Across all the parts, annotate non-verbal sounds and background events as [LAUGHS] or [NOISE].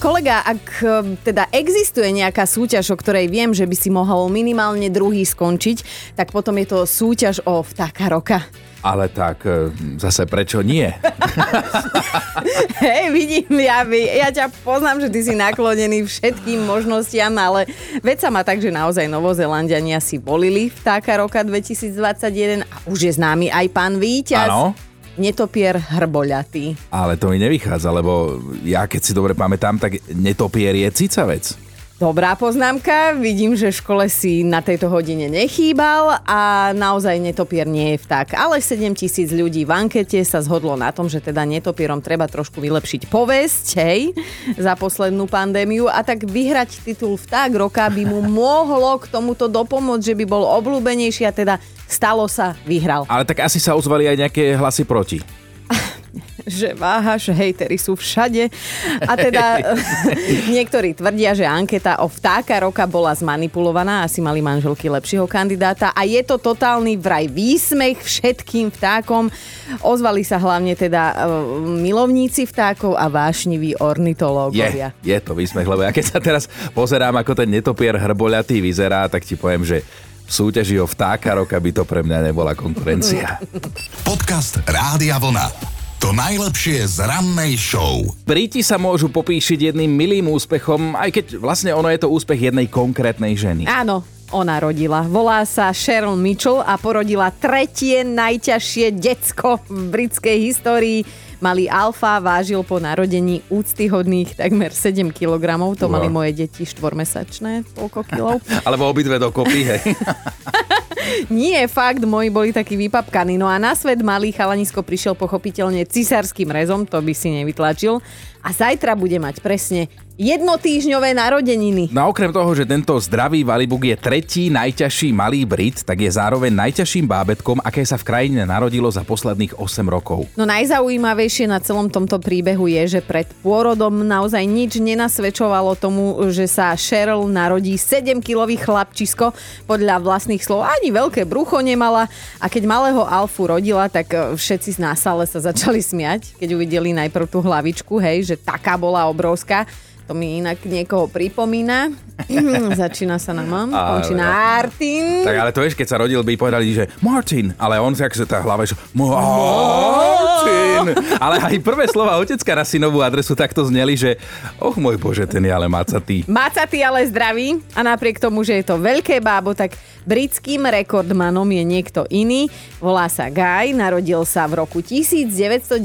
Kolega, ak e, teda existuje nejaká súťaž, o ktorej viem, že by si mohol minimálne druhý skončiť, tak potom je to súťaž o vtáka roka. Ale tak e, zase prečo nie? [LAUGHS] Hej, vidím, ja, ja ťa poznám, že ty si naklonený všetkým možnostiam, ale veď sa má tak, že naozaj Novozelandiania si volili vtáka roka 2021 a už je známy aj pán víťaz. Áno. Netopier hrboľatý. Ale to mi nevychádza, lebo ja keď si dobre pamätám, tak netopier je cicavec. Dobrá poznámka, vidím, že v škole si na tejto hodine nechýbal a naozaj netopier nie je vták. Ale 7 tisíc ľudí v ankete sa zhodlo na tom, že teda netopierom treba trošku vylepšiť povesť, hej, za poslednú pandémiu a tak vyhrať titul vták roka by mu [LAUGHS] mohlo k tomuto dopomôcť, že by bol obľúbenejší a teda stalo sa, vyhral. Ale tak asi sa ozvali aj nejaké hlasy proti že váhaš, hejtery sú všade. A teda [LAUGHS] niektorí tvrdia, že anketa o vtáka roka bola zmanipulovaná, asi mali manželky lepšieho kandidáta a je to totálny vraj výsmech všetkým vtákom. Ozvali sa hlavne teda uh, milovníci vtákov a vášniví ornitológovia. Je, je to výsmech, lebo ja keď sa teraz pozerám, ako ten netopier hrboľatý vyzerá, tak ti poviem, že v súťaži o vtáka roka by to pre mňa nebola konkurencia. Podcast Rádia Vlna. To najlepšie z rannej show. Briti sa môžu popíšiť jedným milým úspechom, aj keď vlastne ono je to úspech jednej konkrétnej ženy. Áno, ona rodila. Volá sa Cheryl Mitchell a porodila tretie najťažšie decko v britskej histórii. Malý Alfa vážil po narodení úctyhodných takmer 7 kg. To wow. mali moje deti štvormesačné, toľko kilov. [LAUGHS] Alebo obidve dokopy, hej. [LAUGHS] Nie, fakt, moji boli takí vypapkaní. No a na svet malý chalanisko prišiel pochopiteľne cisárským rezom, to by si nevytlačil. A zajtra bude mať presne jednotýžňové narodeniny. No okrem toho, že tento zdravý valibuk je tretí najťažší malý Brit, tak je zároveň najťažším bábetkom, aké sa v krajine narodilo za posledných 8 rokov. No najzaujímavejšie na celom tomto príbehu je, že pred pôrodom naozaj nič nenasvedčovalo tomu, že sa Cheryl narodí 7-kilový chlapčisko. Podľa vlastných slov ani veľké brucho nemala a keď malého Alfu rodila, tak e, všetci na sále sa začali smiať, keď uvideli najprv tú hlavičku, hej, že taká bola obrovská. To mi inak niekoho pripomína. [LAUGHS] Začína sa na mám, končí na Martin. Tak ale to vieš, keď sa rodil, by povedali, že Martin, ale on sa, sa tá hlava, že Martin. Ale aj prvé slova otecka na synovú adresu takto zneli, že och môj bože, ten je ale macatý. Macatý, ale zdravý a napriek tomu, že je to veľké bábo, tak britským rekordmanom je niekto iný. Volá sa Guy, narodil sa v roku 1992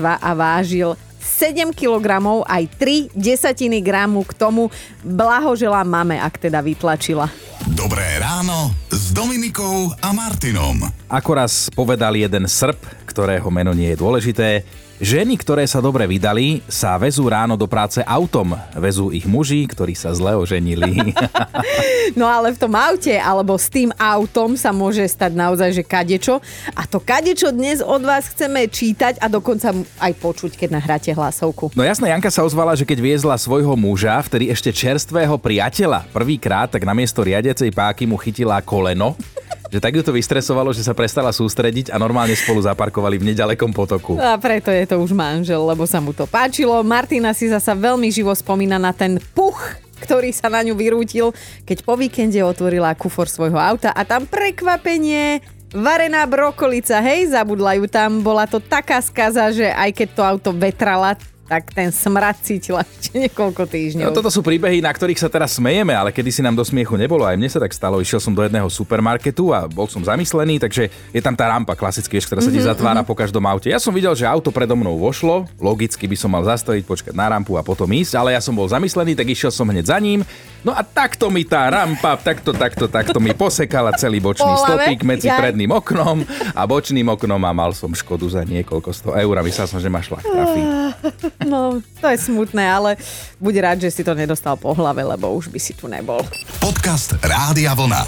a vážil 7 kg aj 3 desatiny gramu k tomu. Blahoželám mame, ak teda vytlačila. Dobré ráno s Dominikou a Martinom. Ako raz povedal jeden Srb, ktorého meno nie je dôležité, Ženy, ktoré sa dobre vydali, sa vezú ráno do práce autom. Vezú ich muži, ktorí sa zle oženili. [LAUGHS] no ale v tom aute alebo s tým autom sa môže stať naozaj, že kadečo. A to kadečo dnes od vás chceme čítať a dokonca aj počuť, keď nahráte hlasovku. No jasné, Janka sa ozvala, že keď viezla svojho muža, vtedy ešte čerstvého priateľa, prvýkrát, tak namiesto riadiacej páky mu chytila koleno [LAUGHS] že tak ju to vystresovalo, že sa prestala sústrediť a normálne spolu zaparkovali v nedalekom potoku. A preto je to už manžel, lebo sa mu to páčilo. Martina si zasa veľmi živo spomína na ten puch, ktorý sa na ňu vyrútil, keď po víkende otvorila kufor svojho auta a tam prekvapenie Varená brokolica, hej, zabudla ju tam, bola to taká skaza, že aj keď to auto vetrala, tak ten smrad cítila ešte [LAUGHS] niekoľko týždňov. No, toto sú príbehy, na ktorých sa teraz smejeme, ale kedy si nám do smiechu nebolo. Aj mne sa tak stalo. Išiel som do jedného supermarketu a bol som zamyslený, takže je tam tá rampa klasicky, ktorá sa ti mm-hmm. zatvára po každom aute. Ja som videl, že auto predo mnou vošlo, logicky by som mal zastaviť, počkať na rampu a potom ísť, ale ja som bol zamyslený, tak išiel som hneď za ním. No a takto mi tá rampa, takto, takto, takto mi posekala celý bočný stopík medzi ja. predným oknom a bočným oknom a mal som škodu za niekoľko sto eur a myslel som, že ma šlak trafí. [LAUGHS] No, to je smutné, ale buď rád, že si to nedostal po hlave, lebo už by si tu nebol. Podcast Rádia Vlna.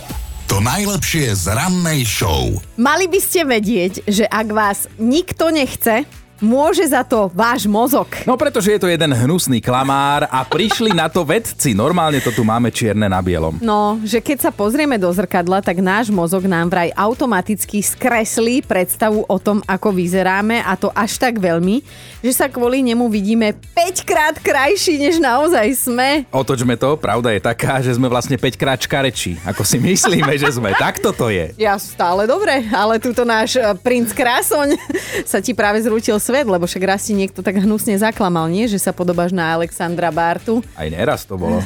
To najlepšie z rannej show. Mali by ste vedieť, že ak vás nikto nechce, môže za to váš mozog. No pretože je to jeden hnusný klamár a prišli na to vedci. Normálne to tu máme čierne na bielom. No, že keď sa pozrieme do zrkadla, tak náš mozog nám vraj automaticky skreslí predstavu o tom, ako vyzeráme a to až tak veľmi, že sa kvôli nemu vidíme 5 krát krajší, než naozaj sme. Otočme to, pravda je taká, že sme vlastne 5 krát škarečí, ako si myslíme, že sme. Takto to je. Ja stále dobre, ale túto náš eh, princ Krásoň sa ti práve zrútil svet, lebo však raz ti niekto tak hnusne zaklamal, nie? Že sa podobáš na Alexandra Bartu. Aj neraz to bolo.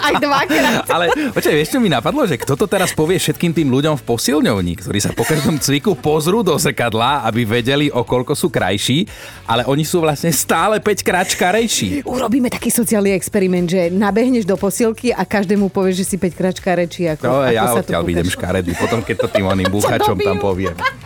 Aj dvakrát. [LAUGHS] Ale počkaj, vieš, čo mi napadlo? Že kto to teraz povie všetkým tým ľuďom v posilňovni, ktorí sa po každom cviku pozrú do zrkadla, aby vedeli, o koľko sú krajší, ale oni sú vlastne stále 5 krát škarejší. Urobíme taký sociálny experiment, že nabehneš do posilky a každému povieš, že si 5 krát škarečí. Ako, No ako ja sa odtiaľ vidím škaredý, potom keď to tým oným [LAUGHS] búchačom tam poviem. [LAUGHS]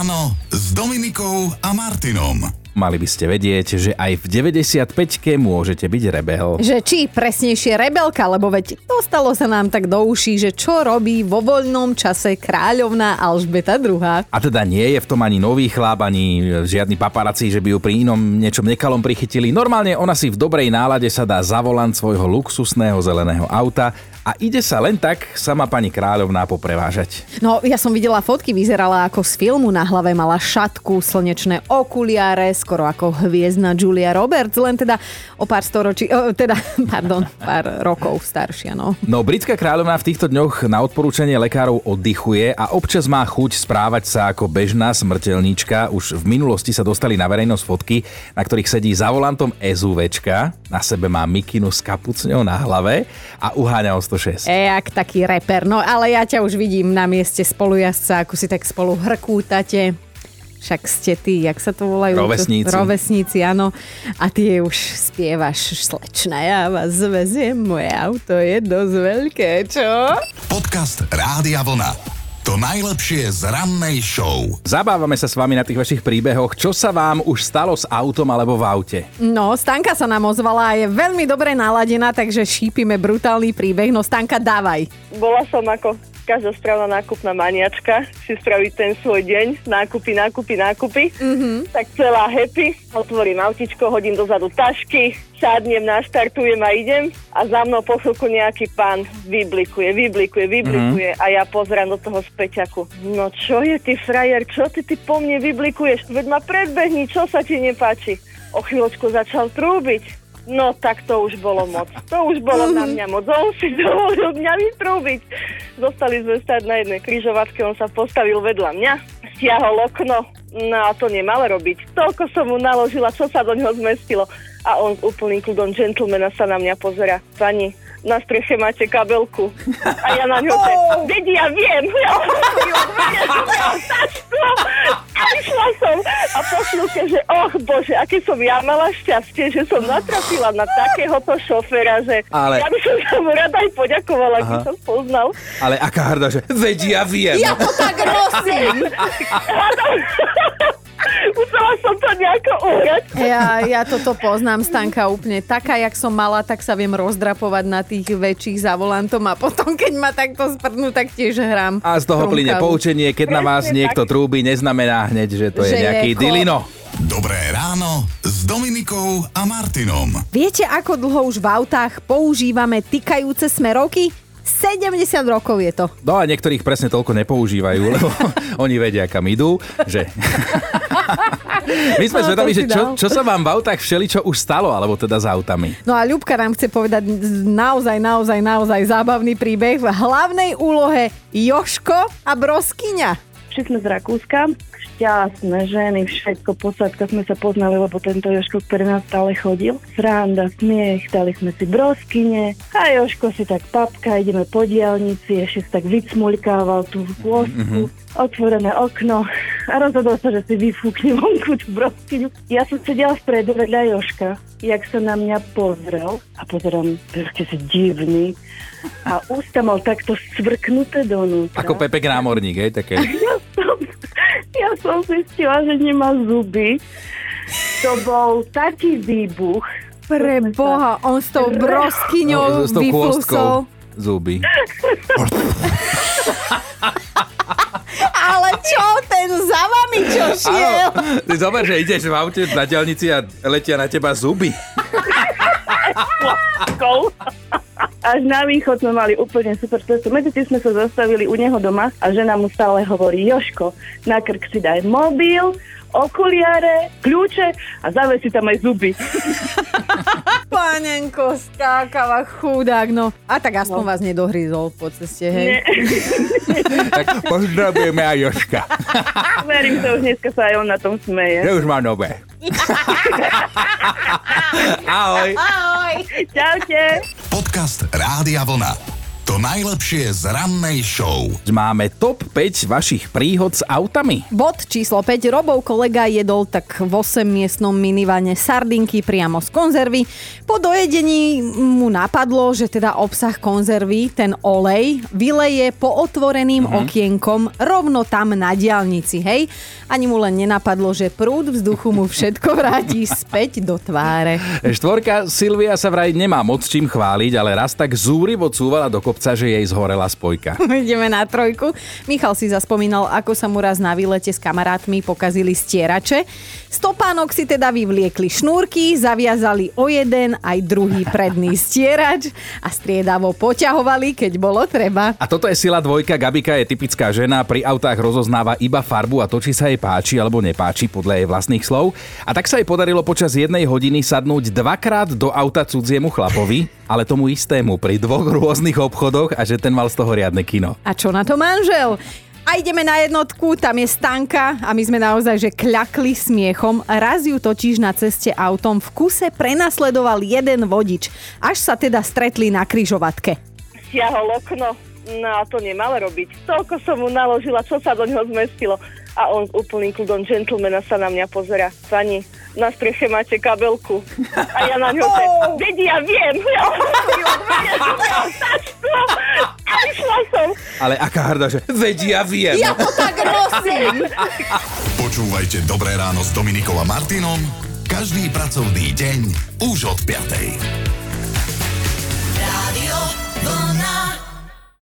Ráno s Dominikou a Martinom. Mali by ste vedieť, že aj v 95-ke môžete byť rebel. Že či presnejšie rebelka, lebo veď dostalo sa nám tak do uší, že čo robí vo voľnom čase kráľovná Alžbeta II. A teda nie je v tom ani nový chlap, ani žiadny paparazzi, že by ju pri inom niečom nekalom prichytili. Normálne ona si v dobrej nálade sa dá za volant svojho luxusného zeleného auta a ide sa len tak sama pani kráľovná poprevážať. No, ja som videla fotky, vyzerala ako z filmu, na hlave mala šatku, slnečné okuliare, skoro ako hviezdna Julia Roberts, len teda o pár storočí, o, teda, [LAUGHS] pardon, pár rokov staršia, no. No, britská kráľovná v týchto dňoch na odporúčanie lekárov oddychuje a občas má chuť správať sa ako bežná smrteľníčka. Už v minulosti sa dostali na verejnosť fotky, na ktorých sedí za volantom SUVčka, na sebe má mikinu s kapucňou na hlave a uháňa o 106. E, jak taký reper. No, ale ja ťa už vidím na mieste spolujazca, ako si tak spolu hrkútate. Však ste tí, jak sa to volajú? Rovesníci. Rovesníci, áno. A ty už spievaš slečna, ja vás veziem, moje auto je dosť veľké, čo? Podcast Rádia Vlna. To najlepšie z rannej show. Zabávame sa s vami na tých vašich príbehoch. Čo sa vám už stalo s autom alebo v aute? No, Stanka sa nám ozvala a je veľmi dobre naladená, takže šípime brutálny príbeh. No, Stanka, dávaj. Bola som ako každá správna nákupná maniačka, si spraviť ten svoj deň, nákupy, nákupy, nákupy. Mm-hmm. Tak celá happy, otvorím autičko, hodím dozadu tašky, sadnem, naštartujem a idem a za mnou po chvíľku nejaký pán vyblikuje, vyblikuje, vyblikuje mm-hmm. a ja pozerám do toho späťaku. No čo je ty frajer, čo ty, ty po mne vyblikuješ? Veď ma predbehni, čo sa ti nepáči? O chvíľočku začal trúbiť. No tak to už bolo moc. To už bolo na mňa moc. On si dovolil mňa vytrúbiť. Zostali sme stať na jednej kryžovatke, on sa postavil vedľa mňa, stiahol okno, no a to nemal robiť. Toľko som mu naložila, čo sa do neho zmestilo. A on úplným kľudom gentlemana sa na mňa pozera. Pani, na streche máte kabelku. A ja na ňo, že, veď ja viem. [LAUGHS] Ja som ju vyriešila tašku. A išla som a po chvíľke, že och bože, aké som ja mala šťastie, že som natrafila na takéhoto šoféra, že Ale- ja by som sa mu rada aj poďakovala, keď Aha. som poznal. Ale aká hrda, že veď ja viem. Ja to tak nosím. Musela som to nejako uhrať. Ja, ja toto poznám, Stanka, úplne taká, jak som mala, tak sa viem rozdrapovať na tých väčších za volantom a potom, keď ma takto sprdnú, tak tiež hrám. A z toho plyne trúnkavu. poučenie, keď na vás Presne niekto tak. trúbi, neznamená hneď, že to je Že je nejaký ko- dilino. Dobré ráno s Dominikou a Martinom. Viete, ako dlho už v autách používame tykajúce smerovky? 70 rokov je to. No a niektorých presne toľko nepoužívajú, lebo [LAUGHS] oni vedia, kam idú, že... [LAUGHS] My sme No, zvedaví, že čo, čo sa vám v autách všeličo už stalo, alebo teda s autami. No a Ľubka nám chce povedať naozaj, naozaj, naozaj zábavný príbeh v hlavnej úlohe Joško a Broskyňa. Prišli sme z Rakúska, šťastné ženy, všetko, posádka sme sa poznali, lebo tento Joško pre nás stále chodil. Sranda, smiech, dali sme si broskyne. A Joško si tak papka, ideme po diálnici, ešte si tak vycmuľkával tú kôstku, otvorené okno a rozhodol sa, že si vyfúkne vonku tú broskyňu. Ja som sedela vpredu vedľa Joška, jak sa na mňa pozrel a pozerám, proste si divný a ústa mal takto svrknuté donútra. Ako Pepek námorník, hej, také. [LAUGHS] Ja som, ja som zistila, že nemá zuby. To bol taký výbuch. Pre Boha, on s tou broskyňou No, s tou vyflusol. kôstkou zuby. [LAUGHS] Čo, ten za vami, čo. Áno, ty zober, že ideš v aute na diálnici a letia na teba zuby. Až na východ sme mali úplne super cestu. Medzi tým sme sa zastavili u neho doma a žena mu stále hovorí, Joško, na krk si daj mobil, okuliare, kľúče a zaves si tam aj zuby. [LAUGHS] Panenko, skákava, chudák, no. A tak aspoň No. vás nedohryzol po ceste, hej. Nie, [LAUGHS] Tak pozdravujeme aj Joška. [LAUGHS] verím, že už dneska sa aj on na tom smeje. Že už má nové. [LAUGHS] Ahoj. Ahoj. Čaute. Podcast Rádia Vlna. To najlepšie z rannej show. Máme top 5 vašich príhod s autami. Bod číslo 5. Robov kolega jedol tak v 8-miestnom minivane sardinky priamo z konzervy. Po dojedení mu napadlo, že teda obsah konzervy, ten olej, vyleje po otvoreným Mhm. okienkom rovno tam na diálnici, hej? Ani mu len nenapadlo, že prúd vzduchu mu všetko vráti [LAUGHS] späť do tváre. Štvorka Silvia sa vraj nemá moc čím chváliť, ale raz tak zúrivo cúvala do kopca, že jej zhorela spojka. [LAUGHS] Ideme na trojku. Michal si zaspomínal, ako sa mu raz na výlete s kamarátmi pokazili stierače. Stopánok si teda vyvliekli šnúrky, zaviazali o jeden aj druhý predný [LAUGHS] stierač a striedavo poťahovali, keď bolo treba. A toto je sila dvojka. Gabika je typická žena, pri autách rozoznáva iba farbu a to, či sa jej páči alebo nepáči podľa jej vlastných slov. A tak sa jej podarilo počas jednej hodiny sadnúť dvakrát do auta cudziemu chlapovi, [LAUGHS] ale tomu istému pri dvoch rôznych obchodoch a že ten mal z toho riadne kino. A čo na to manžel? A ideme na jednotku, tam je Stanka a my sme naozaj, že kľakli smiechom. Raz ju totiž na ceste autom v kuse prenasledoval jeden vodič, až sa teda stretli na kryžovatke. Siahol okno. No a to nemal robiť. Toľko som mu naložila, čo sa do neho zmestilo. A on s úplným kľudom gentlemana sa na mňa pozera. Pani, na streche máte kabelku. A ja na ňo, že, veď ja viem. [LAUGHS] Ja. A išla som. Ale aká hrda, že veď ja viem. Ja to tak nosím! Počúvajte Dobré ráno s Dominikom a Martinom každý pracovný deň už od 5.